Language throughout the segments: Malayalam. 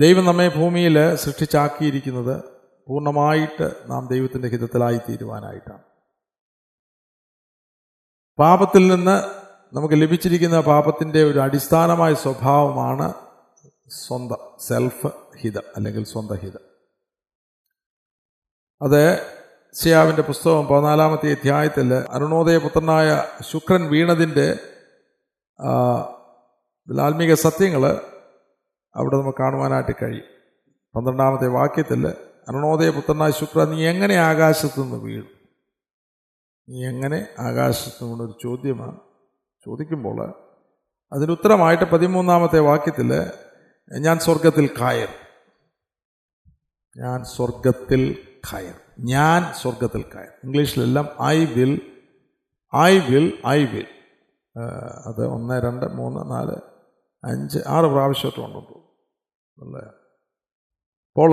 ദൈവം നമ്മെ ഭൂമിയിൽ സൃഷ്ടിച്ചാക്കിയിരിക്കുന്നത് പൂർണമായിട്ട് നാം ദൈവത്തിന്റെ ഹിതത്തിലായി തീരുവാനായിട്ടാണ്. പാപത്തിൽ നിന്ന് നമുക്ക് ലഭിച്ചിരിക്കുന്ന പാപത്തിന്റെ ഒരു അടിസ്ഥാനമായ സ്വഭാവമാണ് സ്വന്തം സെൽഫ് ഹിതം അല്ലെങ്കിൽ സ്വന്തം ഹിതം. അത് സിയാവിന്റെ പുസ്തകം പതിനാലാമത്തെ അധ്യായത്തിൽ അരുണോദയ പുത്രനായ ശുക്രൻ വീണതിന്റെ ആത്മീക സത്യങ്ങൾ അവിടെ നമുക്ക് കാണുവാനായിട്ട് കഴിയും. പന്ത്രണ്ടാമത്തെ വാക്യത്തിൽ അരുണോദയ പുത്രനായ ശുക്ര നീ എങ്ങനെ ആകാശത്തു നിന്ന് വീഴും? നീ എങ്ങനെ ആകാശത്തു നിന്നൊരു ചോദ്യമാണ്. ചോദിക്കുമ്പോൾ അതിന് ഉത്തരമായിട്ട് പതിമൂന്നാമത്തെ വാക്യത്തിൽ ഞാൻ സ്വർഗത്തിൽ കയർ. ഞാൻ സ്വർഗത്തിൽ കയർ. ഞാൻ സ്വർഗത്തിൽ കയർ. ഇംഗ്ലീഷിലെല്ലാം I will I will I will. അത് ഒന്ന് രണ്ട് മൂന്ന് നാല് അഞ്ച് ആറ് പ്രാവശ്യമായിട്ട് അല്ലേ അപ്പോൾ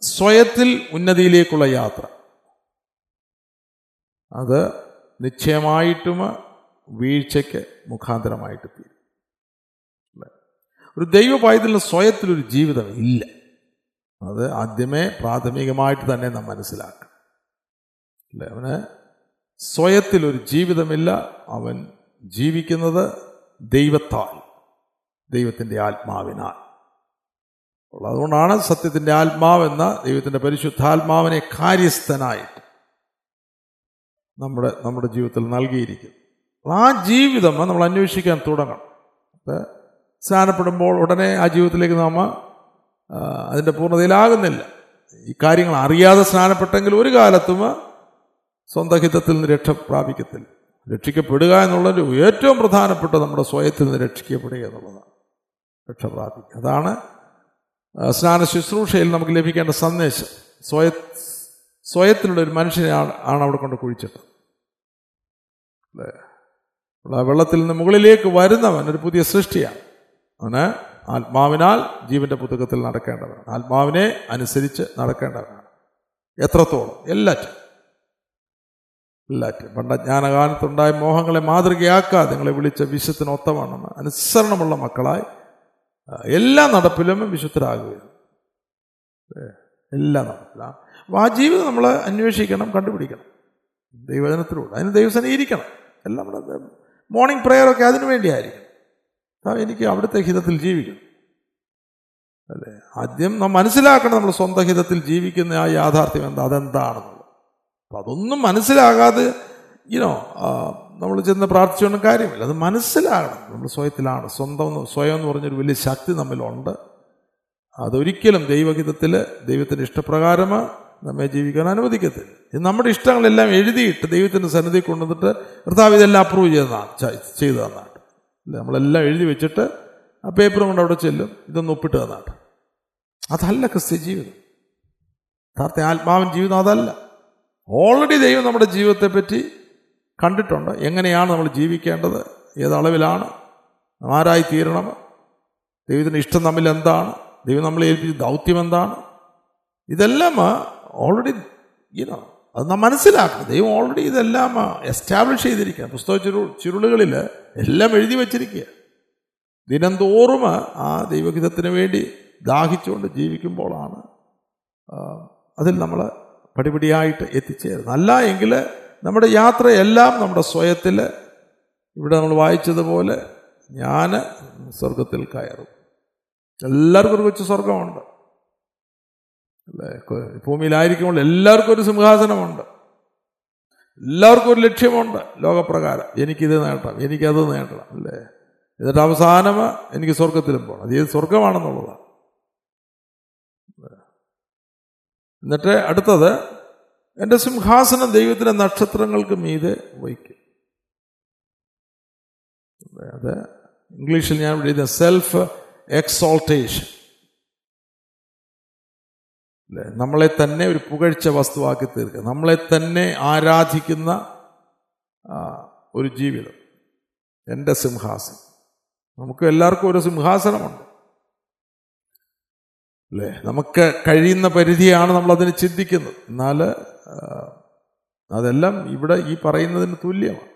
സ്വയത്തിൽ ഉന്നതിയിലേക്കുള്ള യാത്ര. അത് നിശ്ചയമായിട്ടും വീഴ്ചയ്ക്ക് മുഖാന്തരമായിട്ട് തീരും? ഒരു ദൈവ പൈതലിന് സ്വയത്തിലൊരു ജീവിതം ഇല്ല. അത് ആദ്യമേ പ്രാഥമികമായിട്ട് തന്നെ നാം മനസ്സിലാക്കണം. അല്ലേ? അവന് സ്വയത്തിലൊരു ജീവിതമില്ല. അവൻ ജീവിക്കുന്നത് ദൈവത്താൽ ദൈവത്തിന്റെ ആത്മാവിനാൽ. അപ്പോൾ അതുകൊണ്ടാണ് സത്യത്തിന്റെ ആത്മാവെന്ന ദൈവത്തിന്റെ പരിശുദ്ധാത്മാവിനെ കാര്യസ്ഥനായിട്ട് നമ്മുടെ നമ്മുടെ ജീവിതത്തിൽ നൽകിയിരിക്കുന്നത്. ആ ജീവിതം നമ്മൾ അന്വേഷിക്കാൻ തുടങ്ങണം. അപ്പോൾ സ്നാനപ്പെടുമ്പോൾ ഉടനെ ആ ജീവിതത്തിലേക്ക് നാം ആ, അതിന്റെ പൂർണതയിലാകുന്നില്ല. ഈ കാര്യങ്ങൾ അറിയാതെ സ്നാനപ്പെട്ടെങ്കിൽ ഒരു കാലത്തും സ്വന്തം ഹിതത്തിൽ നിന്ന് രക്ഷ പ്രാപിക്കത്തില്ല. രക്ഷിക്കപ്പെടുക എന്നുള്ളൊരു ഏറ്റവും പ്രധാനപ്പെട്ട നമ്മുടെ സ്വയത്തിൽ നിന്ന് രക്ഷിക്കപ്പെടുക എന്നുള്ളതാണ്. രക്ഷ പ്രാപിക്കുക. അതാണ് സ്നാന ശുശ്രൂഷയിൽ നമുക്ക് ലഭിക്കേണ്ട സന്ദേശം സ്വയ സ്വയത്തിലുള്ള ഒരു മനുഷ്യനെ ആണ് അവിടെ കൊണ്ട് കുഴിച്ചത് അല്ലേ വെള്ളത്തിൽ നിന്ന് മുകളിലേക്ക് വരുന്നവൻ ഒരു പുതിയ സൃഷ്ടിയാണ്. അവന് ആത്മാവിനാൽ ജീവന്റെ പുതുക്കത്തിൽ നടക്കേണ്ടവനാണ് ആത്മാവിനെ അനുസരിച്ച് നടക്കേണ്ടവനാണ്. എത്രത്തോളം? എല്ലാറ്റും എല്ലാറ്റും പണ്ട ജ്ഞാനകാലത്തുണ്ടായ മോഹങ്ങളെ മാതൃകയാക്കാതെ നിങ്ങളെ വിളിച്ച വിശ്വത്തിന് ഒത്തവണ്ണം അനുസരണമുള്ള മക്കളായി എല്ലാ നടപ്പിലും വിശുദ്ധരാകുകയാണ്. എല്ലാ നടപ്പിലും. അപ്പോൾ ആ ജീവിതം നമ്മൾ അന്വേഷിക്കണം കണ്ടുപിടിക്കണം. ദൈവജനത്തിലൂടെ അതിന് ദൈവസന ഇരിക്കണം എല്ലാം നമ്മുടെ മോർണിംഗ് പ്രെയറൊക്കെ അതിനു വേണ്ടിയായിരിക്കും. എനിക്ക് അവിടുത്തെ ഹിതത്തിൽ ജീവിക്കണം. അല്ലേ? ആദ്യം നാം മനസ്സിലാക്കണം നമ്മൾ സ്വന്തം ഹിതത്തിൽ ജീവിക്കുന്ന ആ യാഥാർത്ഥ്യം എന്താ അതെന്താണെന്നുള്ളത്. അപ്പം അതൊന്നും മനസ്സിലാകാതെ ഇനോ നമ്മൾ ചെന്ന് പ്രാർത്ഥിച്ചുകൊണ്ട് കാര്യമില്ല. അത് മനസ്സിലാകണം. നമ്മൾ സ്വയത്തിലാണ്. സ്വന്തം സ്വയം എന്ന് പറഞ്ഞൊരു വലിയ ശക്തി നമ്മിലുണ്ട്. അതൊരിക്കലും ദൈവഹിതത്തിൽ ദൈവത്തിന്റെ ഇഷ്ടപ്രകാരം നമ്മെ ജീവിക്കാൻ അനുവദിക്കത്തില്ല. ഇത് നമ്മുടെ ഇഷ്ടങ്ങളെല്ലാം എഴുതിയിട്ട് ദൈവത്തിന്റെ സന്നിധി കൊണ്ടുവന്നിട്ട് കർത്താവ് ഇതെല്ലാം അപ്രൂവ് ചെയ്തതാണ് ചെയ്തു തന്നാട്ട്. അല്ലേ? നമ്മളെല്ലാം എഴുതി വെച്ചിട്ട് ആ പേപ്പർ കൊണ്ട് അവിടെ ചെല്ലും. ഇതൊന്ന് ഒപ്പിട്ട് തന്നാട്ട്. അതല്ല ക്രിസ്ത്യ ജീവിതം. യഥാർത്ഥ ആത്മാവൻ ജീവിതം അതല്ല. ഓൾറെഡി ദൈവം നമ്മുടെ ജീവിതത്തെ പറ്റി കണ്ടിട്ടുണ്ട്. എങ്ങനെയാണ് നമ്മൾ ജീവിക്കേണ്ടത്? ഏതളവിലാണ് ആരായി തീരണം? ദൈവത്തിന് ഇഷ്ടം തമ്മിൽ എന്താണ്? ദൈവം നമ്മളെ ഏൽപ്പിച്ച ദൗത്യം എന്താണ്? ഇതെല്ലാം ഓൾറെഡി ഇനോ അത് നാം മനസ്സിലാക്കണം. ദൈവം ഓൾറെഡി ഇതെല്ലാം എസ്റ്റാബ്ലിഷ് ചെയ്തിരിക്കുക പുസ്തക ചുരു ചുരുളുകളിൽ എല്ലാം എഴുതി വച്ചിരിക്കുക. ദിനംതോറും ആ ദൈവഹിതത്തിന് വേണ്ടി ദാഹിച്ചുകൊണ്ട് ജീവിക്കുമ്പോഴാണ് അതിൽ നമ്മൾ പടിപടിയായിട്ട് എത്തിച്ചേരുന്നത്. അല്ല എങ്കിൽ നമ്മുടെ യാത്രയെല്ലാം നമ്മുടെ സ്വയത്തിൽ ഇവിടെ നമ്മൾ വായിച്ചതുപോലെ ഞാൻ സ്വർഗത്തിൽ കയറും. എല്ലാവർക്കും ഒരു കൊച്ചു സ്വർഗമുണ്ട് അല്ലേ? ഭൂമിയിലായിരിക്കുമ്പോൾ എല്ലാവർക്കും ഒരു സിംഹാസനമുണ്ട്. എല്ലാവർക്കും ഒരു ലക്ഷ്യമുണ്ട്. ലോകപ്രകാരം എനിക്കിത് നേട്ടം എനിക്കത് നേട്ടണം അല്ലേ? എന്നിട്ട് അവസാനം എനിക്ക് സ്വർഗത്തിലും പോകണം അത് ഏത് സ്വർഗമാണെന്നുള്ളതാണ് എന്നിട്ട് അടുത്തത് എന്റെ സിംഹാസനം ദൈവത്തിന്റെ നക്ഷത്രങ്ങൾക്ക് മീതെ വഹിക്കും അത് ഇംഗ്ലീഷിൽ ഞാൻ എഴുതിയ സെൽഫ് എക്സോൾട്ടേഷൻ അല്ലേ? നമ്മളെ തന്നെ ഒരു പുകഴ്ച വസ്തുവാക്കി തീർക്കുക. നമ്മളെ തന്നെ ആരാധിക്കുന്ന ഒരു ജീവിതം. എന്റെ സിംഹാസനം. നമുക്ക് എല്ലാവർക്കും ഒരു സിംഹാസനമുണ്ട്. അല്ലേ? നമുക്ക് കഴിയുന്ന പരിധിയാണ് നമ്മൾ അതിന് ചിന്തിക്കുന്നത്. എന്നാൽ അതെല്ലാം ഇവിടെ ഈ പറയുന്നതിന് തുല്യമാണ്.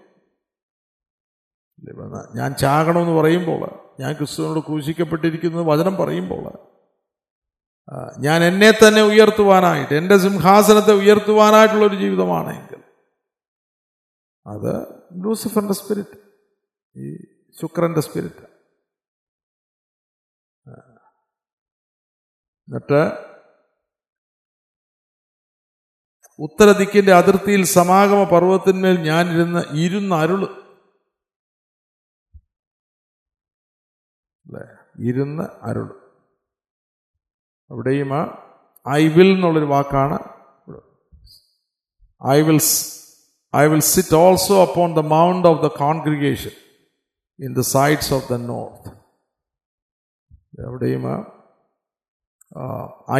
ഞാൻ ചാകണമെന്ന് പറയുമ്പോൾ ഞാൻ ക്രിസ്തുവിനോട് ക്രൂശിക്കപ്പെട്ടിരിക്കുന്നത് വചനം പറയുമ്പോൾ ഞാൻ എന്നെ തന്നെ ഉയർത്തുവാനായിട്ട് എന്റെ സിംഹാസനത്തെ ഉയർത്തുവാനായിട്ടുള്ളൊരു ജീവിതമാണെങ്കിൽ അത് ലൂസിഫറിന്റെ സ്പിരിറ്റ് ഈ ശുക്രന്റെ സ്പിരിറ്റ് എന്നിട്ട് ഉത്തരദിക്കിന്റെ അതിർത്തിയിൽ സമാഗമ പർവതത്തിന്മേൽ ഞാനിരുന്ന് ഇരുന്ന് ഇരുന്ന് അരുൾ അല്ലേ? ഇരുന്ന് അരുൾ അവിടെയും ആ ഐ വിൽ എന്നുള്ളൊരു വാക്കാണ് I will I will sit also upon the mount of the congregation in the sides of the north എവിടെയും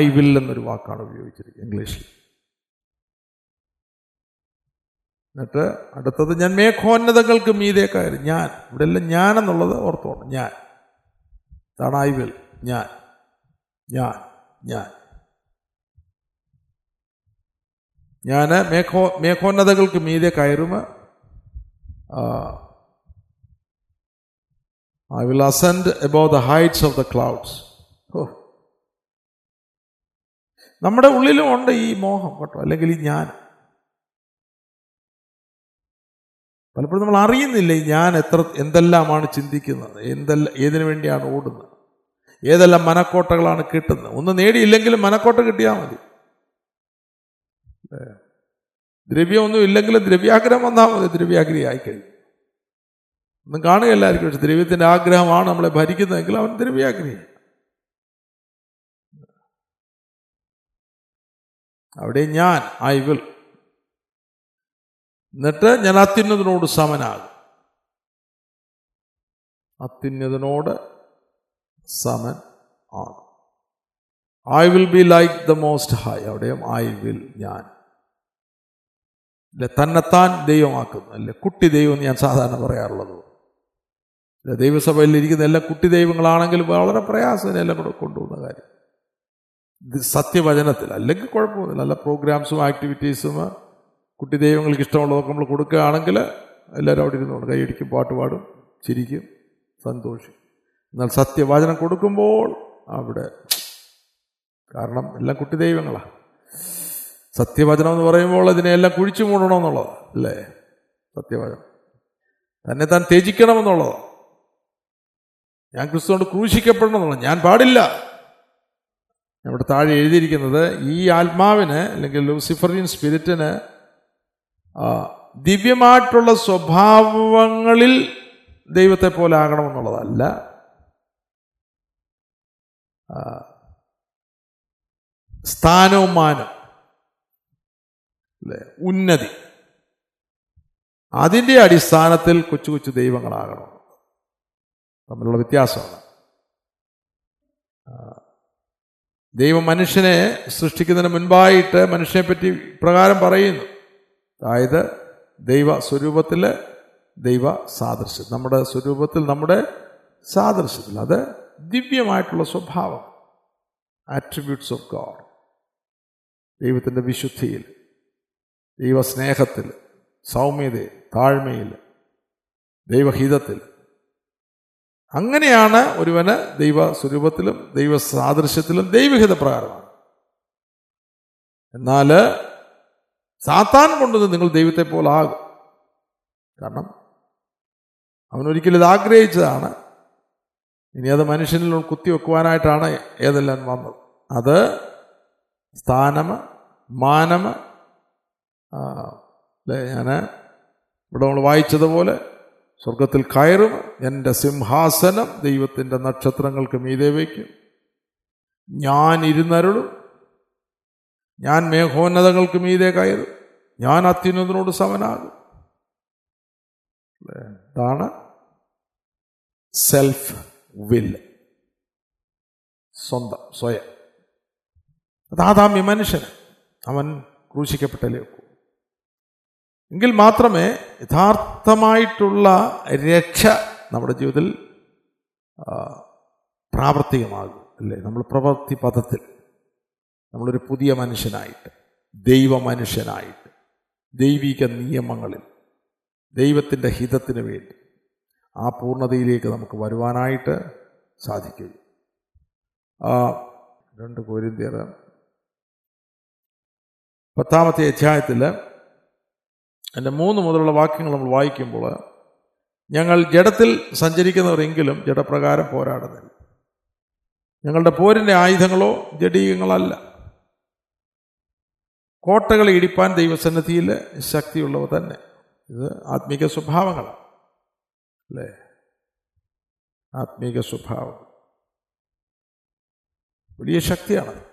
ഐ വിൽ എന്നൊരു വാക്കാണ് ഉപയോഗിച്ചിരിക്കുന്നത് ഇംഗ്ലീഷിൽ. എന്നിട്ട് അടുത്തത് ഞാൻ മേഘോന്നതങ്ങൾക്ക് മീതെ കയറി. ഞാൻ. ഇവിടെ എല്ലാം ഞാൻ എന്നുള്ളത് ഓർത്തോണം. ഞാൻ. വിൽ ഞാൻ. ഞാൻ. ഞാൻ. ഞാൻ മേഘോ മേഘോന്നതകൾക്ക് മീതെ കയറും I will ascend above the heights of the clouds ഓ. നമ്മുടെ ഉള്ളിലും ഉണ്ട് ഈ മോഹം കേട്ടോ. അല്ലെങ്കിൽ ഈ ഞാൻ പലപ്പോഴും നമ്മൾ അറിയുന്നില്ല ഞാൻ എത്ര എന്തെല്ലാമാണ് ചിന്തിക്കുന്നത്? എന്തെല്ലാം ഏതിനു വേണ്ടിയാണ് ഓടുന്നത്? ഏതെല്ലാം മനക്കോട്ടകളാണ് കിട്ടുന്നത്? ഒന്ന് നേടിയില്ലെങ്കിലും മനക്കോട്ട കിട്ടിയാൽ മതി? ദ്രവ്യമൊന്നും ഇല്ലെങ്കിലും ദ്രവ്യാഗ്രഹം വന്നാൽ മതി ദ്രവ്യാഗ്രഹി ആയിക്കഴിഞ്ഞു ഒന്നും കാണുകയല്ലായിരിക്കും പക്ഷെ ദ്രവ്യത്തിന്റെ ആഗ്രഹമാണ് നമ്മളെ ഭരിക്കുന്നതെങ്കിൽ അവൻ ദ്രവ്യാഗ്രഹി അവിടെ ഞാൻ ഐ വിൽ എന്നിട്ട് ഞാൻ അത്യുന്നതിനോട് സമനാകും. അത്യുന്നതിനോട് സമൻ ആണ്. I will be like the most high അവിടെയും ഐ വിൽ ഞാൻ. അല്ലെ? തന്നെത്താൻ ദൈവമാക്കുന്നു. അല്ലെ? കുട്ടി ദൈവം എന്ന് ഞാൻ സാധാരണ പറയാറുള്ളത്. അല്ലെ? ദൈവസഭയിൽ ഇരിക്കുന്ന എല്ലാ കുട്ടി ദൈവങ്ങളാണെങ്കിലും വളരെ പ്രയാസം എല്ലാം കൂടെ കൊണ്ടുപോകുന്ന കാര്യം. സത്യവചനത്തിൽ അല്ലെങ്കിൽ കുഴപ്പമൊന്നുമില്ല. നല്ല പ്രോഗ്രാംസും ആക്ടിവിറ്റീസും കുട്ടി ദൈവങ്ങൾക്ക് ഇഷ്ടമുള്ളതൊക്കെ നമ്മൾ കൊടുക്കുകയാണെങ്കിൽ എല്ലാവരും അവിടെ ഇരുന്നുകൊണ്ട് കൈയടിക്കും പാട്ട് പാടും ചിരിക്കും സന്തോഷിക്കും. എന്നാൽ സത്യവാചനം കൊടുക്കുമ്പോൾ അവിടെ കാരണം എല്ലാം കുട്ടി ദൈവങ്ങളാണ് സത്യവചനം എന്ന് പറയുമ്പോൾ ഇതിനെല്ലാം കുഴിച്ചു മൂടണമെന്നുള്ളത് അല്ലേ? സത്യവചനം. തന്നെ താൻ ത്യജിക്കണമെന്നുള്ളത്. ഞാൻ ക്രിസ്തുകൊണ്ട് ക്രൂശിക്കപ്പെടണം എന്നുള്ളത് ഞാൻ പാടില്ല. നമ്മുടെ താഴെ എഴുതിയിരിക്കുന്നത് ഈ ആത്മാവിന് അല്ലെങ്കിൽ ലൂസിഫറിൻ സ്പിരിറ്റിന് ദിവ്യമായിട്ടുള്ള സ്വഭാവങ്ങളിൽ ദൈവത്തെ പോലെ ആകണമെന്നുള്ളതല്ല. സ്ഥാനവും മാനം അല്ലേ? ഉന്നതി. അതിന്റെ അടിസ്ഥാനത്തിൽ കൊച്ചു കൊച്ചു ദൈവങ്ങളാകണം. തമ്മിലുള്ള വ്യത്യാസമാണ്. ദൈവം മനുഷ്യനെ സൃഷ്ടിക്കുന്നതിന് മുൻപായിട്ട് മനുഷ്യനെ പറ്റി പ്രകാരം പറയുന്നു. അതായത് ദൈവ സ്വരൂപത്തിൽ ദൈവ സാദൃശ്യം നമ്മുടെ സ്വരൂപത്തിൽ നമ്മുടെ സാദൃശ്യത്തിൽ അത് ദിവ്യമായിട്ടുള്ള സ്വഭാവം. ആട്രിബ്യൂട്ട്സ് ഓഫ് ഗോഡ് ദൈവത്തിന്റെ വിശുദ്ധിയിൽ ദൈവസ്നേഹത്തിൽ സൗമ്യതയിൽ താഴ്മയിൽ ദൈവഹിതത്തിൽ. അങ്ങനെയാണ് ഒരുവന് ദൈവ സ്വരൂപത്തിലും ദൈവ സാദൃശ്യത്തിലും ദൈവഹിത പ്രകാരമാണ്. എന്നാൽ സാത്താൻ കൊണ്ടുവന്ന് നിങ്ങൾ ദൈവത്തെ പോലെ ആകും. കാരണം അവനൊരിക്കലും ഇത് ആഗ്രഹിച്ചതാണ്. ഇനി അത് മനുഷ്യനിൽ കുത്തിവെക്കുവാനായിട്ടാണ് ഏതെല്ലാം വന്നത്. അത് സ്ഥാനമ മാനമ അല്ലേ ഞാൻ ഇവിടെ നമ്മൾ വായിച്ചതുപോലെ സ്വർഗത്തിൽ കയറും എന്റെ സിംഹാസനം ദൈവത്തിന്റെ നക്ഷത്രങ്ങൾക്ക് മീതെ വയ്ക്കും. ഞാൻ ഇരുന്നരുളും ഞാൻ മേഘോന്നതങ്ങൾക്ക് മീതെ കയറും. ഞാൻ അത്യുന്നതിനോട് സമനാകും. ഇതാണ് സെൽഫ് വിൽ സ്വന്തം സ്വയം. അതാതാമ്യ മനുഷ്യൻ. അവൻ ക്രൂശിക്കപ്പെട്ടല്ലേ എങ്കിൽ മാത്രമേ യഥാർത്ഥമായിട്ടുള്ള രക്ഷ നമ്മുടെ ജീവിതത്തിൽ പ്രാവർത്തികമാകൂ അല്ലേ? നമ്മൾ പ്രവൃത്തി പദത്തിൽ നമ്മളൊരു പുതിയ മനുഷ്യനായിട്ട് ദൈവ മനുഷ്യനായിട്ട് ദൈവിക നിയമങ്ങളിൽ ദൈവത്തിന്റെ ഹിതത്തിന് വേണ്ടി ആ പൂർണതയിലേക്ക് നമുക്ക് വരുവാനായിട്ട് സാധിക്കും. ആ, രണ്ട് കോരിന്തിയർ. പത്താമത്തെ അധ്യായത്തിൽ എന്റെ മൂന്ന് മുതലുള്ള വാക്യങ്ങൾ നമ്മൾ വായിക്കുമ്പോൾ ഞങ്ങൾ ജഡത്തിൽ സഞ്ചരിക്കുന്നവരെങ്കിലും ജഡപ്രകാരം പോരാടുന്നില്ല. ഞങ്ങളുടെ പോരിന്റെ ആയുധങ്ങളോ ജഡീയങ്ങളല്ല കോട്ടകൾ ഇടിപ്പാൻ ദൈവസന്നിധിയിൽ ശക്തിയുള്ളവ തന്നെ. ഇത് ആത്മീക സ്വഭാവങ്ങളാണ്. അല്ലേ? ആത്മീക സ്വഭാവം. വലിയ ശക്തിയാണ്.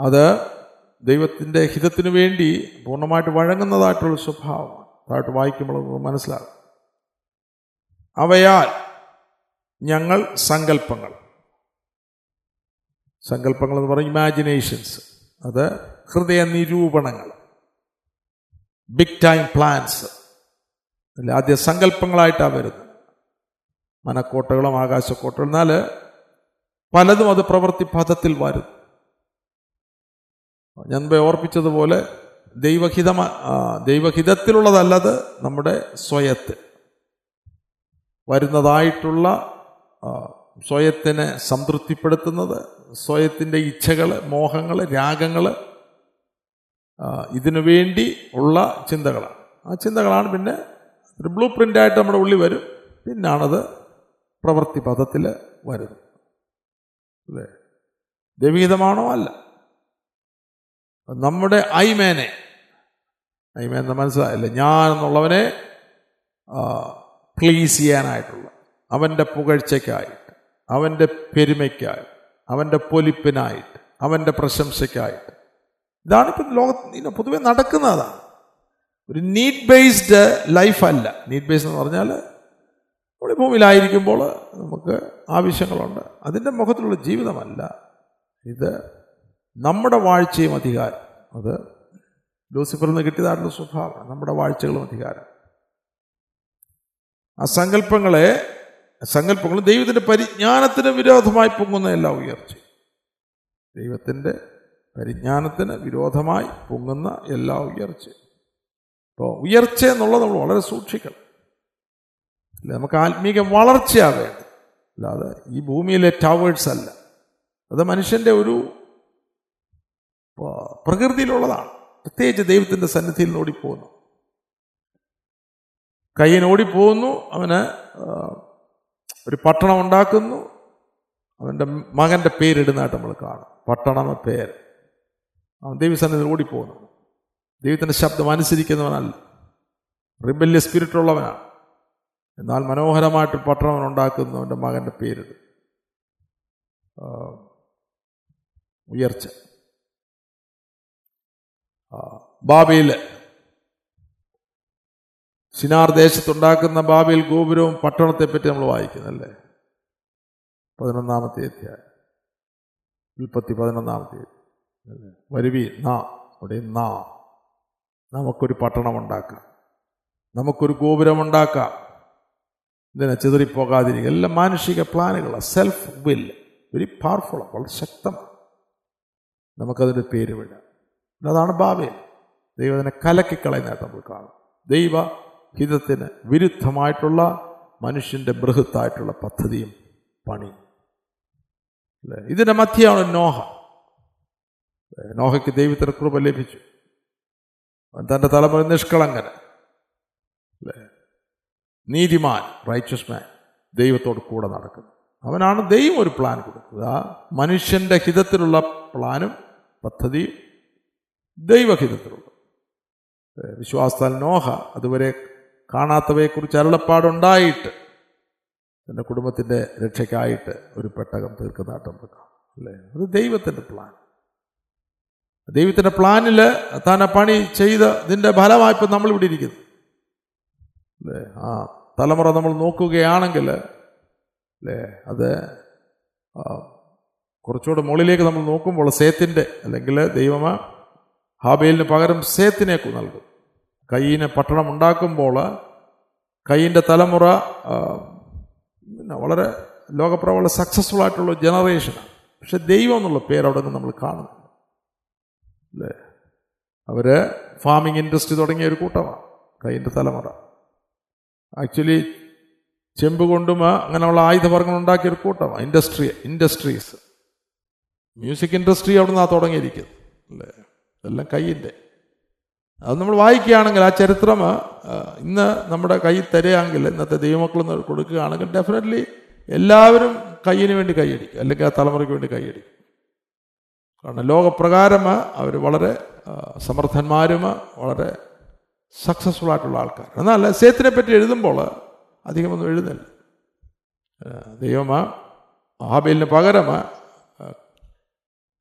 അത് ദൈവത്തിന്റെ ഹിതത്തിനു വേണ്ടി പൂർണമായിട്ട് വഴങ്ങുന്നതായിട്ടുള്ള സ്വഭാവമാണ്. താഴ്ത്ത് വായിക്കുമ്പോൾ മനസ്സിലാകും. അവയാൽ ഞങ്ങൾ സങ്കല്പങ്ങൾ. സങ്കല്പങ്ങൾ എന്ന് പറയും ഇമാജിനേഷൻസ് അത് ഹൃദയ നിരൂപണങ്ങൾ ബിഗ് ടൈം പ്ലാൻസ് അല്ല ആദ്യ സങ്കല്പങ്ങളായിട്ടാണ് വരുന്നത്. മനക്കോട്ടകളും ആകാശക്കോട്ടകളും. എന്നാൽ പലതും അത് പ്രവൃത്തി പദത്തിൽ വരും. ഞാൻ ഓർപ്പിച്ചതുപോലെ ദൈവഹിതമ ദൈവഹിതത്തിലുള്ളതല്ലത് നമ്മുടെ സ്വയത്ത്. വരുന്നതായിട്ടുള്ള സ്വയത്തിനെ സംതൃപ്തിപ്പെടുത്തുന്നത് സ്വയത്തിന്റെ ഇച്ഛകൾ മോഹങ്ങൾ രാഗങ്ങൾ ഇതിനു വേണ്ടി ഉള്ള ചിന്തകളാണ്. ആ ചിന്തകളാണ് പിന്നെ ഒരു ബ്ലൂ പ്രിന്റായിട്ട് നമ്മുടെ ഉള്ളിൽ വരും. പിന്നാണത് പ്രവൃത്തി പദത്തിൽ വരുന്നത്. അല്ലേ? ദൈവീതമാണോ അല്ല. നമ്മുടെ ഐമേനെ ഐമേൻ എന്ന് മനസ്സിലായില്ല? ഞാൻ എന്നുള്ളവനെ പ്ലീസ് ചെയ്യാനായിട്ടുള്ള അവന്റെ പുകഴ്ചയ്ക്കായിട്ട് അവന്റെ പെരുമയ്ക്കായി അവന്റെ പൊലിപ്പിനായിട്ട് അവന്റെ പ്രശംസയ്ക്കായിട്ട്. ഇതാണിപ്പം ലോകത്ത് പൊതുവെ നടക്കുന്നതാണ്. ഒരു നീഡ് ബേസ്ഡ് ലൈഫ് അല്ല. നീഡ് ബേസ്ഡ് എന്ന് പറഞ്ഞാൽ നമ്മുടെ ഭൂമിയിലായിരിക്കുമ്പോൾ നമുക്ക് ആവശ്യങ്ങളുണ്ട്. അതിന്റെ മുഖത്തിലുള്ള ജീവിതമല്ല. ഇത് നമ്മുടെ വാഴ്ചയും അധികാരം. അത് ലൂസിഫറിൽ നിന്ന് കിട്ടിയതായിട്ടുള്ള സ്വഭാവമാണ്. നമ്മുടെ വാഴ്ചകളും അധികാരം. ആ സങ്കല്പങ്ങളെ സങ്കല്പങ്ങളും ദൈവത്തിന്റെ പരിജ്ഞാനത്തിന് വിരോധമായി പൊങ്ങുന്ന എല്ലാ ഉയർച്ചയും. ദൈവത്തിന്റെ പരിജ്ഞാനത്തിന് വിരോധമായി പൊങ്ങുന്ന എല്ലാ ഉയർച്ച അപ്പോൾ ഉയർച്ച എന്നുള്ളത് നമ്മൾ വളരെ സൂക്ഷിക്കണം. അല്ല? നമുക്ക് ആത്മീക വളർച്ചയാണ് വേണ്ടത് അല്ലാതെ ഈ ഭൂമിയിലെ ടവേഴ്സ് അല്ല. അത് മനുഷ്യന്റെ ഒരു പ്രകൃതിയിലുള്ളതാണ്. പ്രത്യേകിച്ച് ദൈവത്തിന്റെ സന്നിധിയിൽ നിന്ന് ഓടിപ്പോകുന്നു. കയ്യനോടിപ്പോകുന്നു അവന് ഒരു പട്ടണം ഉണ്ടാക്കുന്നു. അവന്റെ മകന്റെ പേരിടുന്നതായിട്ട് നമ്മൾ കാണും. പട്ടണം പേര്. അവൻ ദൈവസന്നിധി ഓടിപ്പോകുന്നു. ദൈവത്തിന്റെ ശബ്ദം അനുസരിക്കുന്നവനല്ല. റിബല്യ സ്പിരിറ്റ് ഉള്ളവനാണ്. എന്നാൽ മനോഹരമായിട്ട് പട്ടണം ഉണ്ടാക്കുന്നു അവന്റെ മകന്റെ പേരിട് ഉയർച്ച. ബാബയിൽ സിനാർ ദേശത്തുണ്ടാക്കുന്ന ബാബിൽ ഗോപുരവും പട്ടണത്തെപ്പറ്റി നമ്മൾ വായിക്കുന്നല്ലേ പതിനൊന്നാമത്തെ അധ്യായം. ഉൽപ്പത്തി പതിനൊന്നാമത്തെ വരുവി നാ അവിടെ നാ. നമുക്കൊരു പട്ടണം ഉണ്ടാക്കാം നമുക്കൊരു ഗോപുരമുണ്ടാക്കാം. ഇതിനെ ചിതറിപ്പോകാതിരിക്കുക. എല്ലാം മാനുഷിക പ്ലാനുകളാണ് സെൽഫ് വിൽ വെരി പവർഫുള്ളാണ് വളരെ ശക്തമാണ്. നമുക്കതിന്റെ പേര് വിടാം. അതാണ് ബാബേൽ. ദൈവത്തിനെ കലക്കിക്കളയുന്നതായിട്ട് നമ്മൾ കാണും. ദൈവ ഹിതത്തിന് വിരുദ്ധമായിട്ടുള്ള മനുഷ്യന്റെ ബൃഹത്തായിട്ടുള്ള പദ്ധതിയും പണി. അല്ലേ? ഇതിന്റെ മധ്യയാണ് നോഹ. നോഹയ്ക്ക് ദൈവത്തിന് കൃപ ലഭിച്ചു. തന്റെ തലമുറ നിഷ്കളങ്കന് അല്ലേ? നീതിമാൻ റൈച്ചസ് മാൻ ദൈവത്തോട് കൂടെ നടക്കുന്നു. അവനാണ് ദൈവം ഒരു പ്ലാൻ കൊടുക്കുക മനുഷ്യന്റെ ഹിതത്തിലുള്ള പ്ലാനും പദ്ധതിയും ദൈവഹിതത്തിലുള്ള വിശ്വാസത്താൽ നോഹ അതുവരെ കാണാത്തവയെക്കുറിച്ച് അരുളപ്പാടുണ്ടായിട്ട് തന്റെ കുടുംബത്തിന്റെ രക്ഷയ്ക്കായിട്ട് ഒരു പെട്ടകം തീർക്കുന്നതായിട്ട് നമുക്ക് അല്ലേ? അത് ദൈവത്തിന്റെ പ്ലാൻ ദൈവത്തിന്റെ പ്ലാനിൽ താൻ ആ പണി ചെയ്ത് ഇതിന്റെ ഫലമായിപ്പോൾ നമ്മളിവിടെ ഇരിക്കുന്നു അല്ലേ? ആ തലമുറ നമ്മൾ നോക്കുകയാണെങ്കിൽ അല്ലേ? അത് കുറച്ചുകൂടെ മുകളിലേക്ക് നമ്മൾ നോക്കുമ്പോൾ സേത്തിന്റെ അല്ലെങ്കിൽ ദൈവമ ഹാബേലിന് പകരം സേത്തിനെ നൽകും. കയ്യിന് പട്ടണം ഉണ്ടാക്കുമ്പോൾ കയ്യിന്റെ തലമുറ വളരെ ലോകപ്രവള സക്സസ്ഫുൾ ആയിട്ടുള്ള ജനറേഷനാണ് പക്ഷെ ദൈവം എന്നുള്ള പേര് അവിടെ നമ്മൾ കാണുന്നു. അല്ലേ? അവർ ഫാമിംഗ് ഇൻഡസ്ട്രി തുടങ്ങിയ ഒരു കൂട്ടമാണ്. കയ്യിന്റെ തലമുറ. ആക്ച്വലി ചെമ്പ് കൊണ്ടും അങ്ങനെയുള്ള ആയുധവർഗങ്ങൾ ഉണ്ടാക്കിയ ഒരു കൂട്ടമാണ്. ഇൻഡസ്ട്രി ഇൻഡസ്ട്രീസ് മ്യൂസിക് ഇൻഡസ്ട്രി അവിടെ നിന്നാണ് തുടങ്ങിയിരിക്കുന്നത്. അല്ലേ? എല്ലാം കയ്യിന്റെ അത് നമ്മൾ വായിക്കുകയാണെങ്കിൽ ആ ചരിത്രം ഇന്ന് നമ്മുടെ കയ്യിൽ തരികയാണെങ്കിൽ ഇന്നത്തെ ദൈവമക്കൾ കൊടുക്കുകയാണെങ്കിൽ ഡെഫിനറ്റ്ലി എല്ലാവരും കയ്യിന് വേണ്ടി കൈയടിക്കും അല്ലെങ്കിൽ ആ തലമുറയ്ക്ക് വേണ്ടി കൈയടിക്കും കാരണം ലോകപ്രകാരം അവർ വളരെ സമർത്ഥന്മാരും വളരെ സക്സസ്ഫുൾ ആയിട്ടുള്ള ആൾക്കാർ എന്നാൽ സേത്തിനെ പറ്റി എഴുതുമ്പോൾ അധികമൊന്നും എഴുതുന്നില്ല. ആ, ആബേലിന് ഹാബേലിന് പകരം ആ,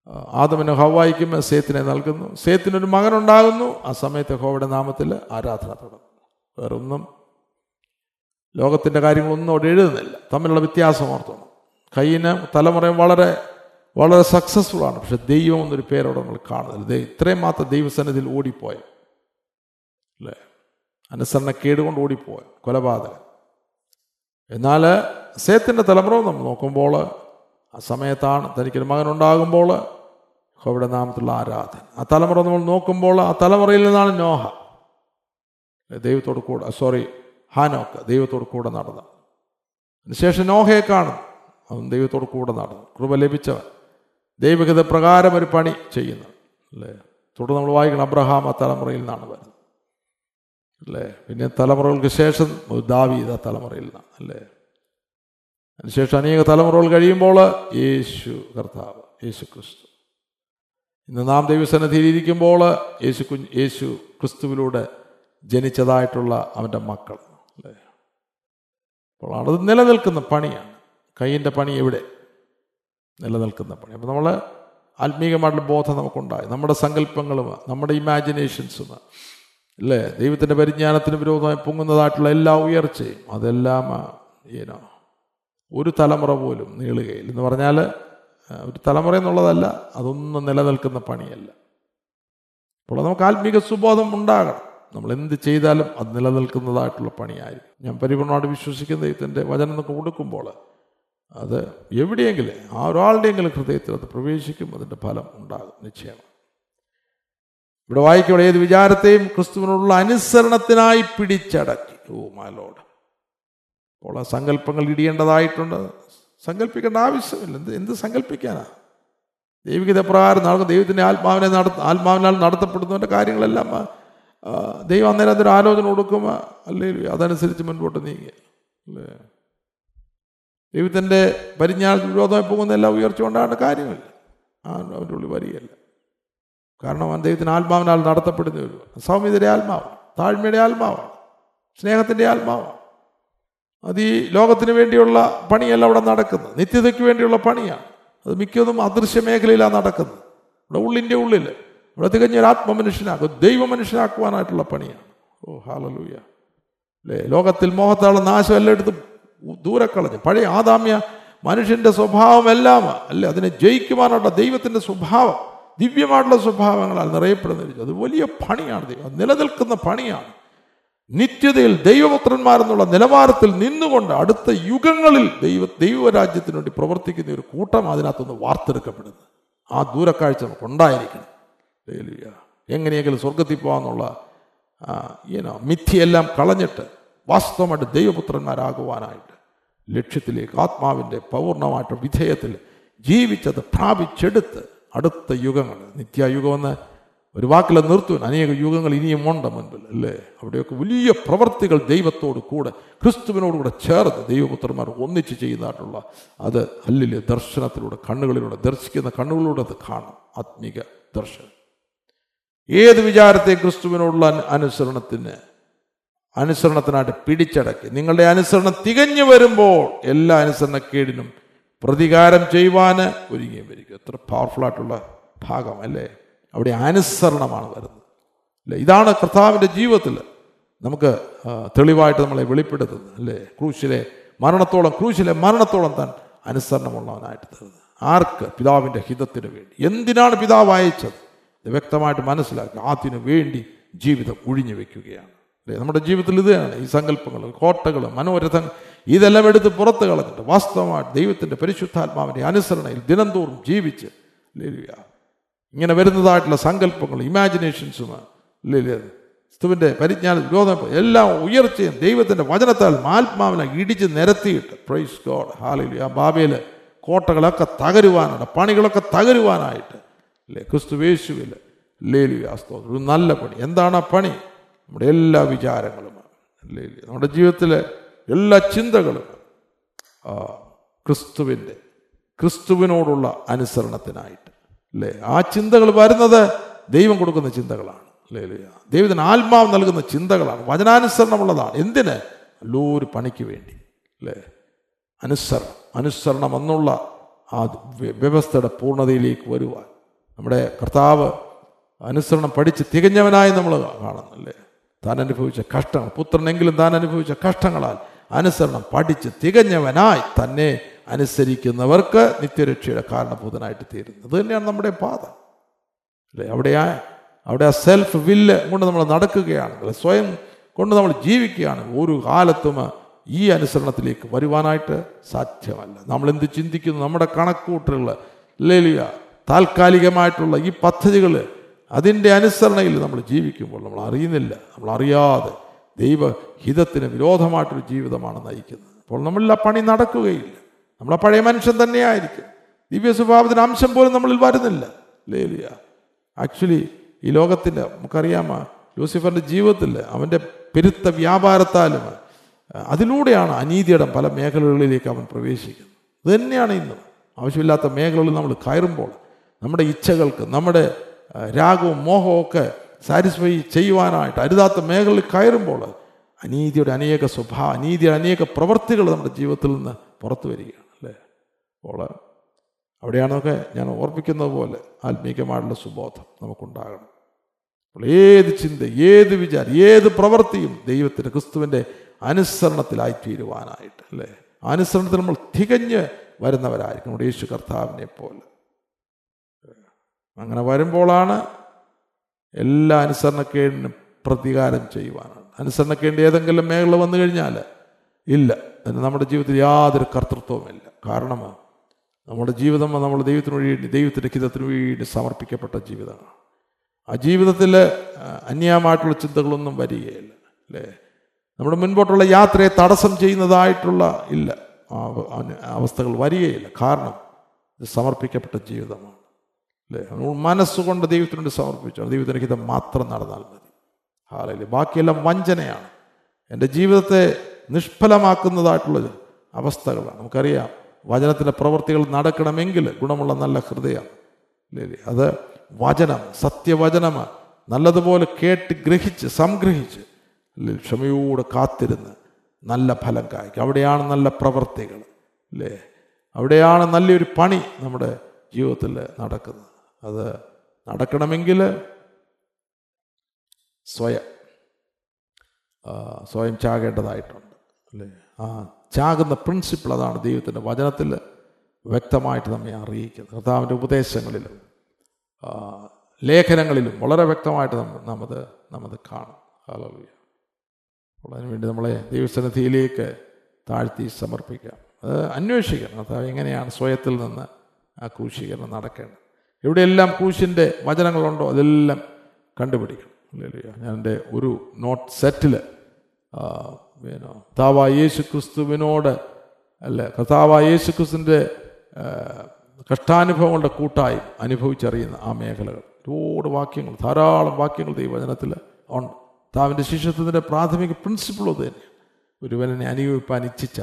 ആദമിന് ഹവായിക്കും സേത്തിനെ നൽകുന്നു. സേത്തിനൊരു മകനുണ്ടാകുന്നു. ആ സമയത്ത് ഹോവയുടെ നാമത്തിൽ ആരാധന തുടങ്ങുന്നു. വേറൊന്നും ലോകത്തിന്റെ കാര്യങ്ങളൊന്നും അവിടെ എഴുതുന്നില്ല. തമ്മിലുള്ള വ്യത്യാസം ഓർത്തോണം. കയ്യിന് തലമുറയും വളരെ വളരെ സക്സസ്ഫുൾ ആണ്. പക്ഷെ ദൈവം എന്നൊരു പേരോടെ നമ്മൾ കാണുന്നില്ല. ഇത്രയും മാത്രം ദൈവസന്നിധിയിൽ ഓടിപ്പോയ. അല്ലേ? അനുസരണ കേടുകൊണ്ട് ഓടിപ്പോയ. കൊലപാതകൻ എന്നാൽ സേത്തിന്റെ തലമുറ നമ്മൾ നോക്കുമ്പോൾ ആ സമയത്താണ് തനിക്കൊരു മകനുണ്ടാകുമ്പോൾ യഹോവയുടെ നാമത്തിലുള്ള ആരാധന. ആ തലമുറ നമ്മൾ നോക്കുമ്പോൾ ആ തലമുറയിൽ നിന്നാണ് നോഹ. ദൈവത്തോട് കൂടെ സോറി ഹാനോക്ക് ദൈവത്തോട് കൂടെ നടന്നു. അതിനുശേഷം നോഹയെ കാണും. അവൻ ദൈവത്തോട് കൂടെ നടന്നു. കൃപ ലഭിച്ചവൻ. ദൈവഗത പ്രകാരം ഒരു പണി ചെയ്യുന്നു. അല്ലേ തുടർന്ന് നമ്മൾ വായിക്കണം അബ്രഹാം ആ തലമുറയിൽ നിന്നാണ് വരുന്നത്. അല്ലേ പിന്നെ തലമുറകൾക്ക് ശേഷം ദാവീദ് ആ തലമുറയിൽ നിന്നാണ്. അല്ലേ അതിനുശേഷം അനേക തലമുറകൾ കഴിയുമ്പോൾ യേശു കർത്താവ് യേശു ക്രിസ്തു ഇന്ന് നാം ദൈവസന്നിധിയിലിരിക്കുമ്പോൾ യേശു കു യേശു ക്രിസ്തുവിലൂടെ ജനിച്ചതായിട്ടുള്ള അവന്റെ മക്കൾ. അല്ലേ? അപ്പോൾ അത് നിലനിൽക്കുന്ന പണിയാണ്. കയ്യിന്റെ പണി എവിടെ? നിലനിൽക്കുന്ന പണി. അപ്പോൾ നമ്മൾ ആത്മീകമായിട്ടുള്ള ബോധം നമുക്കുണ്ടായി. നമ്മുടെ സങ്കല്പങ്ങളും നമ്മുടെ ഇമാജിനേഷൻസും അല്ലേ? ദൈവത്തിന്റെ പരിജ്ഞാനത്തിന് വിരോധമായി പൊങ്ങുന്നതായിട്ടുള്ള എല്ലാ ഉയർച്ചയും അതെല്ലാം ഏനോ ഒരു തലമുറ പോലും നീളുകയില്ല. എന്ന് പറഞ്ഞാൽ ഒരു തലമുറ എന്നുള്ളതല്ല അതൊന്നും നിലനിൽക്കുന്ന പണിയല്ല. അപ്പോൾ നമുക്ക് ആത്മീക സുബോധം ഉണ്ടാകണം. നമ്മൾ എന്ത് ചെയ്താലും അത് നിലനിൽക്കുന്നതായിട്ടുള്ള പണിയായിരിക്കും. ഞാൻ പരിപൂർണമായിട്ട് വിശ്വസിക്കുന്ന ദൈവത്തിന്റെ വചനം നമുക്ക് കൊടുക്കുമ്പോൾ അത് എവിടെയെങ്കിലും ആ ഒരാളുടെയെങ്കിലും ഹൃദയത്തിൽ അത് പ്രവേശിക്കും അതിന്റെ ഫലം ഉണ്ടാകും നിശ്ചയമാണ്. ഇവിടെ വായിക്കുമ്പോൾ ഏത് വിചാരത്തെയും ക്രിസ്തുവിനുള്ള അനുസരണത്തിനായി പിടിച്ചടക്കി. ഓ മാലോട് അപ്പോൾ ആ സങ്കല്പങ്ങൾ ഇടിയേണ്ടതായിട്ടുണ്ട്. സങ്കല്പിക്കേണ്ട ആവശ്യമില്ല. എന്ത് എന്ത് സങ്കല്പിക്കാനാ ദൈവികത പ്രകാരം നടക്കും ദൈവത്തിന്റെ ആത്മാവിനെ നട ആത്മാവിനാൽ നടത്തപ്പെടുന്നവന്റെ കാര്യങ്ങളെല്ലാം ദൈവം അന്നേരം അതൊരു ആലോചന കൊടുക്കുമ്പോൾ അല്ലേ അതനുസരിച്ച് മുൻപോട്ട് നീങ്ങുക അല്ലേ? ദൈവത്തിന്റെ പരിജ്ഞാനത്തിൽ വിരോധമായി പോകുന്ന എല്ലാ ഉയർച്ച കൊണ്ടാണ് കാര്യമില്ല ആ അവന്റെ ഉള്ളിൽ വരികയല്ല. കാരണം അവൻ ദൈവത്തിന് ആത്മാവിനാൽ നടത്തപ്പെടുന്ന ഒരു സൗമ്യതയുടെ ആത്മാവാണ് താഴ്മയുടെ ആത്മാവാണ് സ്നേഹത്തിന്റെ ആത്മാവാണ് അത് ഈ ലോകത്തിന് വേണ്ടിയുള്ള പണിയല്ല അവിടെ നടക്കുന്നത്. നിത്യതയ്ക്ക് വേണ്ടിയുള്ള പണിയാണ്. അത് മിക്കതും അദൃശ്യ മേഖലയിലാണ് നടക്കുന്നത്. ഇവിടെ ഉള്ളിന്റെ ഉള്ളിൽ ഇവിടെ തികഞ്ഞ ഒരു ആത്മമനുഷ്യനാക്കും. ദൈവ മനുഷ്യനാക്കുവാനായിട്ടുള്ള പണിയാണ്. ഓ ഹാലലൂയ അല്ലേ? ലോകത്തിൽ മോഹത്താള നാശം എടുത്ത് ദൂരെ കളഞ്ഞു പഴയ ആദാമ്യ മനുഷ്യന്റെ സ്വഭാവം എല്ലാം അല്ലേ? അതിനെ ജയിക്കുവാനുള്ള ദൈവത്തിന്റെ സ്വഭാവം ദിവ്യമായിട്ടുള്ള സ്വഭാവങ്ങളാൽ നിറയപ്പെടുന്ന അത് വലിയ പണിയാണ് ദൈവം. നിലനിൽക്കുന്ന പണിയാണ്. നിത്യതയിൽ ദൈവപുത്രന്മാരെന്നുള്ള നിലവാരത്തിൽ നിന്നുകൊണ്ട് അടുത്ത യുഗങ്ങളിൽ ദൈവ ദൈവരാജ്യത്തിന് വേണ്ടി പ്രവർത്തിക്കുന്ന ഒരു കൂട്ടം അതിനകത്തുനിന്ന് വാർത്തെടുക്കപ്പെടുന്നത് ആ ദൂരക്കാഴ്ച നമുക്ക് ഉണ്ടായിരിക്കണം. എങ്ങനെയെങ്കിലും സ്വർഗത്തിൽ പോകാന്നുള്ള ഈനോ മിഥ്യയെല്ലാം കളഞ്ഞിട്ട് വാസ്തവമായിട്ട് ദൈവപുത്രന്മാരാകുവാനായിട്ട് ലക്ഷ്യത്തിലേക്ക് ആത്മാവിന്റെ പൗർണമായിട്ട് വിധേയത്തിൽ ജീവിച്ചത് പ്രാപിച്ചെടുത്ത് അടുത്ത യുഗങ്ങൾ നിത്യയുഗമെന്ന് ഒരു വാക്കിലെ നിർത്തുവാൻ. അനേക യുഗങ്ങൾ ഇനിയും ഉണ്ട് മുൻപിൽ അല്ലേ? അവിടെയൊക്കെ വലിയ പ്രവർത്തികൾ ദൈവത്തോട് കൂടെ ക്രിസ്തുവിനോടുകൂടെ ചേർത്ത് ദൈവപുത്രന്മാർ ഒന്നിച്ച് ചെയ്യുന്നതായിട്ടുള്ള അത് അല്ലിലെ ദർശനത്തിലൂടെ കണ്ണുകളിലൂടെ ദർശിക്കുന്ന കണ്ണുകളിലൂടെ അത് കാണാം. ആത്മീക ദർശനം. ഏത് വിചാരത്തെ ക്രിസ്തുവിനോടുള്ള അനു- അനുസരണത്തിന് അനുസരണത്തിനായിട്ട് പിടിച്ചടക്കി. നിങ്ങളുടെ അനുസരണം തികഞ്ഞു വരുമ്പോൾ എല്ലാ അനുസരണക്കേടിനും പ്രതികാരം ചെയ്യുവാന് ഒരുങ്ങി വരിക. എത്ര പവർഫുൾ ആയിട്ടുള്ള ഭാഗം അല്ലേ? അവിടെ അനുസരണമാണ് വരുന്നത്. അല്ലേ? ഇതാണ് കർത്താവിന്റെ ജീവിതത്തിൽ നമുക്ക് തെളിവായിട്ട് നമ്മളെ വെളിപ്പെടുത്തുന്നത്. അല്ലേ? ക്രൂശിലെ മരണത്തോളം ക്രൂശിലെ മരണത്തോളം താൻ അനുസരണമുള്ളവനായിട്ട് തരുന്നത് ആർക്ക്? പിതാവിന്റെ ഹിതത്തിന് വേണ്ടി. എന്തിനാണ് പിതാവ് അയച്ചത്? ഇത് വ്യക്തമായിട്ട് മനസ്സിലാക്കുക. അതിനു വേണ്ടി ജീവിതം ഒഴിഞ്ഞു വെക്കുകയാണ്. അല്ലേ? നമ്മുടെ ജീവിതത്തിൽ ഇതാണ് ഈ സങ്കല്പങ്ങൾ കോട്ടകൾ മനോരഥങ്ങൾ ഇതെല്ലാം എടുത്ത് പുറത്ത് കളഞ്ഞിട്ട് വാസ്തവമായിട്ട് ദൈവത്തിന്റെ പരിശുദ്ധാത്മാവിന്റെ അനുസരണയിൽ ദിനംതോറും ജീവിച്ച് ലേലുയ. ഇങ്ങനെ വരുന്നതായിട്ടുള്ള സങ്കല്പങ്ങൾ ഇമാജിനേഷൻസും ഇല്ലേ ക്രിസ്തുവിന്റെ പരിജ്ഞാന വിരോധം എല്ലാം ഉയർച്ചയും ദൈവത്തിന്റെ വചനത്താൽ ആത്മാവിനെ ഇടിച്ച് നിരത്തിയിട്ട് പ്രൈസ് ഗോഡ് ഹാലിലു ആ ബാബയിൽ കോട്ടകളൊക്കെ തകരുവാനാണ് പണികളൊക്കെ തകരുവാനായിട്ട് അല്ലേ ക്രിസ്തു യേശുവിൽ ലേലുയാസ്തോ ഒരു നല്ല പണി. എന്താണ് ആ പണി? നമ്മുടെ എല്ലാ വിചാരങ്ങളും. ലേലു നമ്മുടെ ജീവിതത്തിലെ എല്ലാ ചിന്തകളും ക്രിസ്തുവിന്റെ ക്രിസ്തുവിനോടുള്ള അനുസരണത്തിനായിട്ട്. അല്ലേ? ആ ചിന്തകൾ വരുന്നത് ദൈവം കൊടുക്കുന്ന ചിന്തകളാണ്. അല്ലേ ദൈവത്തിന് ആത്മാവ് നൽകുന്ന ചിന്തകളാണ്. വചനാനുസരണമുള്ളതാണ്. എന്തിന്? നല്ലൊരു പണിക്ക് വേണ്ടി. അല്ലേ? അനുസരണം. അനുസരണം എന്നുള്ള ആ വ്യവസ്ഥയുടെ പൂർണതയിലേക്ക് വരുവാൻ. നമ്മുടെ കർത്താവ് അനുസരണം പഠിച്ച് തികഞ്ഞവനായി നമ്മൾ കാണുന്നല്ലേ താൻ അനുഭവിച്ച കഷ്ടങ്ങൾ. പുത്രനെങ്കിലും താൻ അനുഭവിച്ച കഷ്ടങ്ങളാൽ അനുസരണം പഠിച്ച് തികഞ്ഞവനായി തന്നെ അനുസരിക്കുന്നവർക്ക് നിത്യരക്ഷയുടെ കാരണഭൂതനായിട്ട് തീരുന്നത് അത് തന്നെയാണ് നമ്മുടെ പാത. അല്ലേ? അവിടെ ആ അവിടെ ആ സെൽഫ് വില്ല് കൊണ്ട് നമ്മൾ നടക്കുകയാണെങ്കിൽ സ്വയം കൊണ്ട് നമ്മൾ ജീവിക്കുകയാണ്. ഒരു കാലത്തും ഈ അനുസരണത്തിലേക്ക് വരുവാനായിട്ട് സാധ്യമല്ല. നമ്മൾ എന്ത് ചിന്തിക്കുന്നു? നമ്മുടെ കണക്കൂട്ടലുകൾ. ലേലിയ താൽക്കാലികമായിട്ടുള്ള ഈ പദ്ധതികൾ അതിന്റെ അനുസരണയിൽ നമ്മൾ ജീവിക്കുമ്പോൾ നമ്മൾ അറിയുന്നില്ല. നമ്മൾ അറിയാതെ ദൈവഹിതത്തിന് വിരോധമായിട്ടൊരു ജീവിതമാണ് നയിക്കുന്നത്. അപ്പോൾ നമ്മളിൽ ആ പണി നടക്കുകയില്ല. നമ്മളെ പഴയ മനുഷ്യൻ തന്നെയായിരിക്കും. ദിവ്യ സ്വഭാവത്തിന് അംശം പോലും നമ്മളിൽ വരുന്നില്ല. ലേലിയ ആക്ച്വലി ഈ ലോകത്തിന്റെ നമുക്കറിയാമോ ലൂസിഫറിന്റെ ജീവിതത്തിൽ അവന്റെ പെരുത്ത വ്യാപാരത്താലും അതിലൂടെയാണ് അനീതിയുടെ പല മേഖലകളിലേക്ക് അവൻ പ്രവേശിക്കുന്നത്. ഇത് തന്നെയാണ് ഇന്ന്. ആവശ്യമില്ലാത്ത മേഖലകളിൽ നമ്മൾ കയറുമ്പോൾ നമ്മുടെ ഇച്ഛകൾക്ക് നമ്മുടെ രാഗവും മോഹവും ഒക്കെ സാറ്റിസ്ഫൈ ചെയ്യുവാനായിട്ട് അരുതാത്ത മേഖലയിൽ കയറുമ്പോൾ അനീതിയുടെ അനേക സ്വഭാവ അനീതിയുടെ അനേക പ്രവൃത്തികൾ നമ്മുടെ ജീവിതത്തിൽ നിന്ന് പുറത്തു വരികയാണ്. അപ്പോൾ അവിടെയാണൊക്കെ ഞാൻ ഓർപ്പിക്കുന്നത് പോലെ ആത്മീകമായിട്ടുള്ള സുബോധം നമുക്കുണ്ടാകണം. അപ്പോൾ ഏത് ചിന്ത ഏത് വിചാരം ഏത് പ്രവൃത്തിയും ദൈവത്തിന്റെ ക്രിസ്തുവിന്റെ അനുസരണത്തിലായി തീരുവാനായിട്ട് അല്ലേ? അനുസരണത്തിൽ നമ്മൾ തികഞ്ഞ് വരുന്നവരായിരിക്കും നമ്മുടെ യേശു കർത്താവിനെ പോലെ. അങ്ങനെ വരുമ്പോഴാണ് എല്ലാ അനുസരണക്കേടിനും പ്രതികാരം ചെയ്യുവാനാണ്. അനുസരണക്കേണ്ട ഏതെങ്കിലും മേഖല വന്നു കഴിഞ്ഞാൽ ഇല്ല. അതിന് നമ്മുടെ ജീവിതത്തിൽ യാതൊരു കർത്തൃത്വവുമില്ല. കാരണം നമ്മുടെ ജീവിതം നമ്മൾ ദൈവത്തിന് വേണ്ടി ദൈവത്തിന്റെ ഹിതത്തിന് വേണ്ടി സമർപ്പിക്കപ്പെട്ട ജീവിതമാണ്. ആ ജീവിതത്തിൽ അന്യമായിട്ടുള്ള ചിന്തകളൊന്നും വരികയില്ല അല്ലേ? നമ്മുടെ മുൻപോട്ടുള്ള യാത്രയെ തടസ്സം ചെയ്യുന്നതായിട്ടുള്ള ഇല്ല. അവസ്ഥകൾ വരികയില്ല. കാരണം ഇത് സമർപ്പിക്കപ്പെട്ട ജീവിതമാണ് അല്ലേ? മനസ്സുകൊണ്ട് ദൈവത്തിനുണ്ട് സമർപ്പിച്ചാണ് സമർപ്പിച്ചു ദൈവത്തിന്റെ ഹിതം മാത്രം നടന്നാൽ മതി. ഹാലല്ലേ ബാക്കിയെല്ലാം വഞ്ചനയാണ്. എന്റെ ജീവിതത്തെ നിഷ്ഫലമാക്കുന്നതായിട്ടുള്ള അവസ്ഥകളാണ്. നമുക്കറിയാം വചനത്തിന്റെ പ്രവൃത്തികൾ നടക്കണമെങ്കിൽ ഗുണമുള്ള നല്ല ഹൃദയം ഇല്ലേ അത് വചനം സത്യവചനം നല്ലതുപോലെ കേട്ട് ഗ്രഹിച്ച് സംഗ്രഹിച്ച് അല്ലേ ക്ഷമയോടെ കാത്തിരുന്ന് നല്ല ഫലം കായ്ക്കും. അവിടെയാണ് നല്ല പ്രവൃത്തികൾ അല്ലേ അവിടെയാണ് നല്ലൊരു പണി നമ്മുടെ ജീവിതത്തിൽ നടക്കുന്നത്. അത് നടക്കണമെങ്കിൽ സ്വയം. സ്വയം ചാകേണ്ടതായിട്ടുണ്ട്. അല്ലേ ആ ചാകുന്ന പ്രിൻസിപ്പിൾ അതാണ് ദൈവത്തിന്റെ വചനത്തിൽ വ്യക്തമായിട്ട് നമ്മെ അറിയിക്കുന്നത് കർത്താവിന്റെ ഉപദേശങ്ങളിലും ലേഖനങ്ങളിലും വളരെ വ്യക്തമായിട്ട് നമ്മൾ നമ്മത് നമ്മത് കാണും. കാലവ്യ അപ്പോൾ അതിനുവേണ്ടി നമ്മളെ ദൈവസന്നിധിയിലേക്ക് താഴ്ത്തി സമർപ്പിക്കാം അത് അന്വേഷിക്കണം. കർത്താവ് എങ്ങനെയാണ് സ്വയത്തിൽ നിന്ന് ആ ക്രൂശീകരണം നടക്കേണ്ടത്. എവിടെയെല്ലാം ക്രൂശിന്റെ വചനങ്ങളുണ്ടോ അതെല്ലാം കണ്ടുപിടിക്കണം. ഹല്ലേലൂയ ഞാൻ എന്റെ ഒരു നോട്ട് സെറ്റിൽ പിന്നെ കർത്താവായ യേശു ക്രിസ്തുവിനോട് അല്ല കർത്താവായ യേശു ക്രിസ്തുവിന്റെ കഷ്ടാനുഭവങ്ങളുടെ കൂട്ടായി അനുഭവിച്ചറിയുന്ന ആ മേഖലകൾ. ഒരുപാട് വാക്യങ്ങൾ ധാരാളം വാക്യങ്ങൾ ദൈവവചനത്തിൽ ഉണ്ട്. താവിന്റെ ശിഷ്യത്വത്തിന്റെ പ്രാഥമിക പ്രിൻസിപ്പിൾ അത് തന്നെ ഒരുവനെ അനുഭവിപ്പാൻ ഇച്ഛിച്ച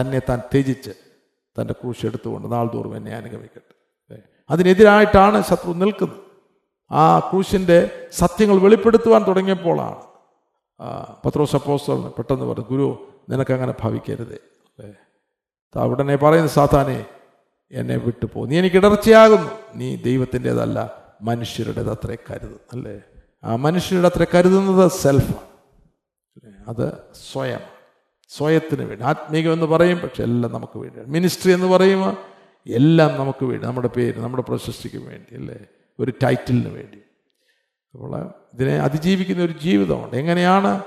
തന്നെ താൻ ത്യജിച്ച് തന്റെ ക്രൂശ് എടുത്തുകൊണ്ട് നാൾതോറും എന്നെ അനുഗമിക്കട്ടെ. അതിനെതിരായിട്ടാണ് ശത്രു നിൽക്കുന്നത്. ആ ക്രൂശിന്റെ സത്യങ്ങൾ വെളിപ്പെടുത്തുവാൻ തുടങ്ങിയപ്പോഴാണ് പത്രോസ് അപ്പോസ്തലൻ പെട്ടെന്ന് പറഞ്ഞു ഗുരു നിനക്കങ്ങനെ ഭാവിക്കരുത്. അല്ലേ? ഉടനെ പറയുന്നു സാത്താനെ എന്നെ വിട്ടുപോ. നീ എനിക്ക് ഇടർച്ചയാകുന്നു. നീ ദൈവത്തിന്റെതല്ല മനുഷ്യരുടേത് അത്ര കരുതും അല്ലേ? ആ മനുഷ്യരുടെ അത്ര കരുതുന്നത് സെൽഫാണ്? അത് സ്വയം. സ്വയത്തിന് വേണ്ടി. ആത്മീകം എന്ന് പറയും പക്ഷെ എല്ലാം നമുക്ക് വേണ്ടിയാണ്. മിനിസ്ട്രി എന്ന് പറയുമ്പോൾ എല്ലാം നമുക്ക് വേണ്ടി. നമ്മുടെ പേര് നമ്മുടെ പ്രശസ്തിക്ക് വേണ്ടി അല്ലേ? ഒരു ടൈറ്റിലിന് വേണ്ടി. അപ്പോൾ ഇതിനെ അതിജീവിക്കുന്ന ഒരു ജീവിതമുണ്ട്. എങ്ങനെയാണ്?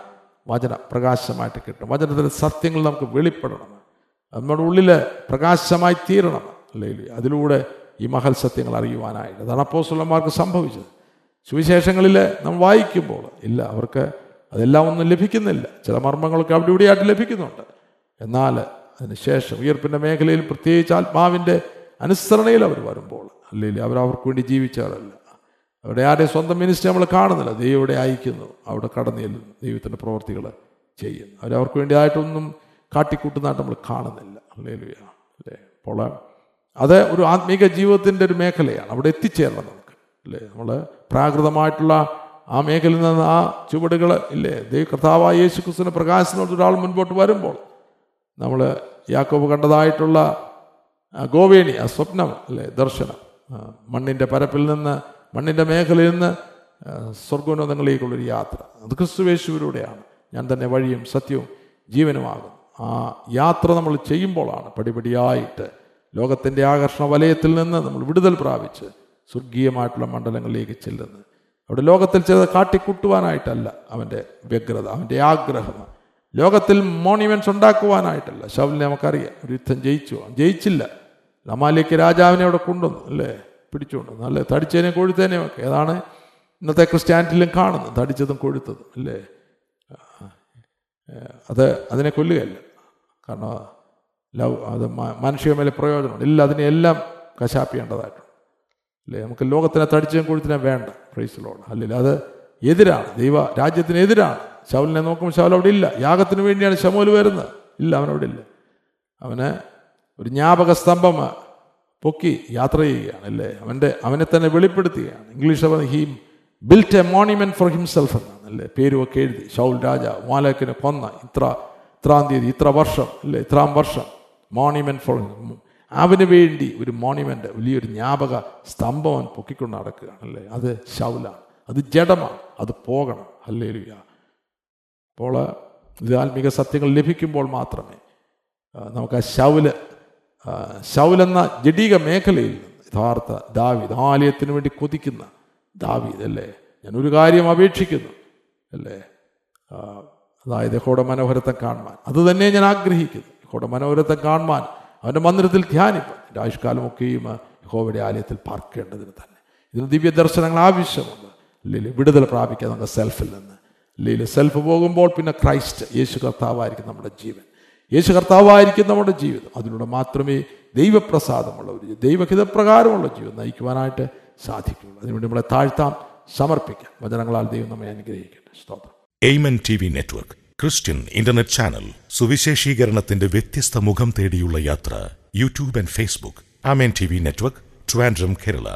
വചനം പ്രകാശമായിട്ട് കിട്ടും വചനത്തിന്റെ സത്യങ്ങൾ നമുക്ക് വെളിപ്പെടണം. നമ്മുടെ ഉള്ളിൽ പ്രകാശമായി തീരണം. അല്ലെങ്കിൽ അതിലൂടെ ഈ മഹൽ സത്യങ്ങൾ അറിയുവാനായിട്ട്. അതാണ് അപ്പോസ്തലന്മാർക്ക് സംഭവിച്ചത്. സുവിശേഷങ്ങളിൽ നാം വായിക്കുമ്പോൾ ഇല്ല അവർക്ക് അതെല്ലാം ഒന്നും ലഭിക്കുന്നില്ല. ചില മർമ്മങ്ങളൊക്കെ അവിടെ ഇവിടെയായിട്ട് ലഭിക്കുന്നുണ്ട്. എന്നാൽ അതിനുശേഷം ഉയർപ്പിന്റെ മേഖലയിൽ പ്രത്യേകിച്ച് ആത്മാവിന്റെ അനുസരണയിൽ അവർ വരുമ്പോൾ അല്ലെങ്കിൽ അവർ അവർക്ക് വേണ്ടി ജീവിച്ചവരല്ല. അവിടെ ആരെയും സ്വന്തം മിനിസ്റ്റർ നമ്മൾ കാണുന്നില്ല. ദൈവം അയക്കുന്നു. അവിടെ കടന്നു ചെല്ലുന്നു ദൈവത്തിന്റെ പ്രവർത്തികൾ ചെയ്യും. അവരവർക്ക് വേണ്ടിയായിട്ടൊന്നും കാട്ടിക്കൂട്ടുന്നതായിട്ട് നമ്മൾ കാണുന്നില്ല. അല്ലേ അല്ലേ? അപ്പോൾ അത് ഒരു ആത്മീക ജീവിതത്തിന്റെ ഒരു മേഖലയാണ്. അവിടെ എത്തിച്ചേരണം നമുക്ക്. അല്ലേ? നമ്മൾ പ്രാകൃതമായിട്ടുള്ള ആ മേഖലയിൽ നിന്ന് ആ ചുവടുകൾ ഇല്ലേ? ദൈവ കർത്താവായ യേശു ക്രിസ്തുവിനെ പ്രകാശനോട് ഒരാൾ മുൻപോട്ട് വരുമ്പോൾ നമ്മൾ യാക്കോബ് കണ്ടതായിട്ടുള്ള ഗോവേണി ആ സ്വപ്നം അല്ലേ? ദർശനം. മണ്ണിന്റെ പരപ്പിൽ നിന്ന് മണ്ണിന്റെ മേഖലയിൽ നിന്ന് സ്വർഗോന്നതങ്ങളിലേക്കുള്ളൊരു യാത്ര. അത് ക്രിസ്തുവേശുവിലൂടെയാണ് ഞാൻ തന്നെ വഴിയും സത്യവും ജീവനുമാകും ആ യാത്ര നമ്മൾ ചെയ്യുമ്പോഴാണ് പടിപടിയായിട്ട് ലോകത്തിന്റെ ആകർഷണ വലയത്തിൽ നിന്ന് നമ്മൾ വിടുതൽ പ്രാപിച്ച് സ്വർഗീയമായിട്ടുള്ള മണ്ഡലങ്ങളിലേക്ക് ചെല്ലുന്നത്. അവിടെ ലോകത്തിൽ ചിലത് കാട്ടിക്കൂട്ടുവാനായിട്ടല്ല അവന്റെ വ്യഗ്രത അവന്റെ ആഗ്രഹം. ലോകത്തിൽ മോണിമെന്റ്സ് ഉണ്ടാക്കുവാനായിട്ടല്ല. ശവലിനെ നമുക്കറിയാം. ഒരു യുദ്ധം ജയിച്ചു. ജയിച്ചില്ല. ലമാലിക്ക് രാജാവിനെ അവിടെ കൊണ്ടുവന്നു അല്ലേ? പിടിച്ചുകൊണ്ടു നല്ല തടിച്ചതിനെയും കൊഴുത്തതിനെയും ഒക്കെ. ഏതാണ്? ഇന്നത്തെ ക്രിസ്ത്യാനിറ്റിയിലും കാണുന്നത് തടിച്ചതും കൊഴുത്തതും. അല്ലേ? അത് അതിനെ കൊല്ലുകയല്ല. കാരണം ലവ് അത് മനുഷ്യ മേലെ പ്രയോജനമുണ്ട്. ഇല്ല അതിനെ എല്ലാം കശാപ്പിയേണ്ടതായിട്ടുണ്ട്. അല്ലേ? നമുക്ക് ലോകത്തിനെ തടിച്ചും കൊഴുത്തിനെ വേണ്ട. പ്രൈസിലോട് അല്ലെങ്കിൽ അത് എതിരാണ്. ദൈവ രാജ്യത്തിന് എതിരാണ് ശൗലിനെ നോക്കുമ്പോൾ ശൗൽ അവിടെ ഇല്ല. യാഗത്തിന് വേണ്ടിയാണ് ശമോൽ വരുന്നത്. ഇല്ല അവനവിടെ ഇല്ല. അവന് ഒരു ജ്ഞാപക സ്തംഭം പൊക്കി യാത്ര ചെയ്യുകയാണ് അല്ലേ? അവന്റെ അവനെ തന്നെ വെളിപ്പെടുത്തുകയാണ്. ഇംഗ്ലീഷ് അവൻ he built a monument for himself എന്നാണ് അല്ലേ? പേരുമൊക്കെ എഴുതി. ഷൗൽ രാജ മാലക്കിനെ കൊന്ന ഇത്ര ഇത്രാം തീയതി ഇത്ര വർഷം അല്ലേ? ഇത്രാം വർഷം. മോണിമെന്റ് ഫോർ അവന് വേണ്ടി ഒരു മോണിമെന്റ് വലിയൊരു ജ്ഞാപക സ്തംഭം അവൻ പൊക്കിക്കൊണ്ട് നടക്കുകയാണ് അല്ലേ? അത് ശൗലാണ് അത് ജഡമാണ്. അത് പോകണം. അല്ലേ അപ്പോൾ ഇത് ആത്മീക സത്യങ്ങൾ ലഭിക്കുമ്പോൾ മാത്രമേ നമുക്ക് ആ ശൗൽ ശൗലെന്ന ജഡീക മേഖലയിൽ യഥാർത്ഥ ദാവീദ് ആലയത്തിന് വേണ്ടി കൊതിക്കുന്ന ദാവീദ് അല്ലേ? ഞാനൊരു കാര്യം അപേക്ഷിക്കുന്നു അല്ലേ? അതായത് യഹോടെ മനോഹരത്തെ കാണുവാൻ. അത് തന്നെ ഞാൻ ആഗ്രഹിക്കുന്നു. യഹോടെ മനോഹരത്തെ കാണുവാൻ. അവന്റെ മന്ദിരത്തിൽ ധ്യാനിപ്പാൻ. എന്റെ ആയുഷ്കാലമൊക്കെയും യഹോവയുടെ ആലയത്തിൽ പാർക്കേണ്ടതിന് തന്നെ. ഇതിന് ദിവ്യ ദർശനങ്ങൾ ആവശ്യമുണ്ട് അല്ലെങ്കിൽ വിടുതൽ പ്രാപിക്കാൻ നമ്മുടെ സെൽഫിൽ നിന്ന്. അല്ലെങ്കിൽ സെൽഫ് പോകുമ്പോൾ പിന്നെ ക്രൈസ്റ്റ് യേശു കർത്താവായിരിക്കും നമ്മുടെ ജീവൻ. യേശു കർത്താവായിരിക്കും നമ്മുടെ ജീവിതം. അതിലൂടെ മാത്രമേ ദൈവപ്രസാദമുള്ള ഒരു ദൈവഹിതപ്രകാരമുള്ള ജീവിതം നയിക്കുവാനായിട്ട് സാധിക്കുള്ളൂ അതിനുവേണ്ടി നമ്മളെ താഴ്ത്താം സമർപ്പിക്കാം. വചനങ്ങളാൽ ദൈവം നമ്മെ അനുഗ്രഹിക്കട്ടെ. സ്തോത്രം. Amen T V network Christian internet channel സുവിശേഷീകരണത്തിന്റെ വ്യത്യസ്ത മുഖം തേടിയുള്ള യാത്ര YouTube and Facebook. Amen T V network Trivandrum Kerala.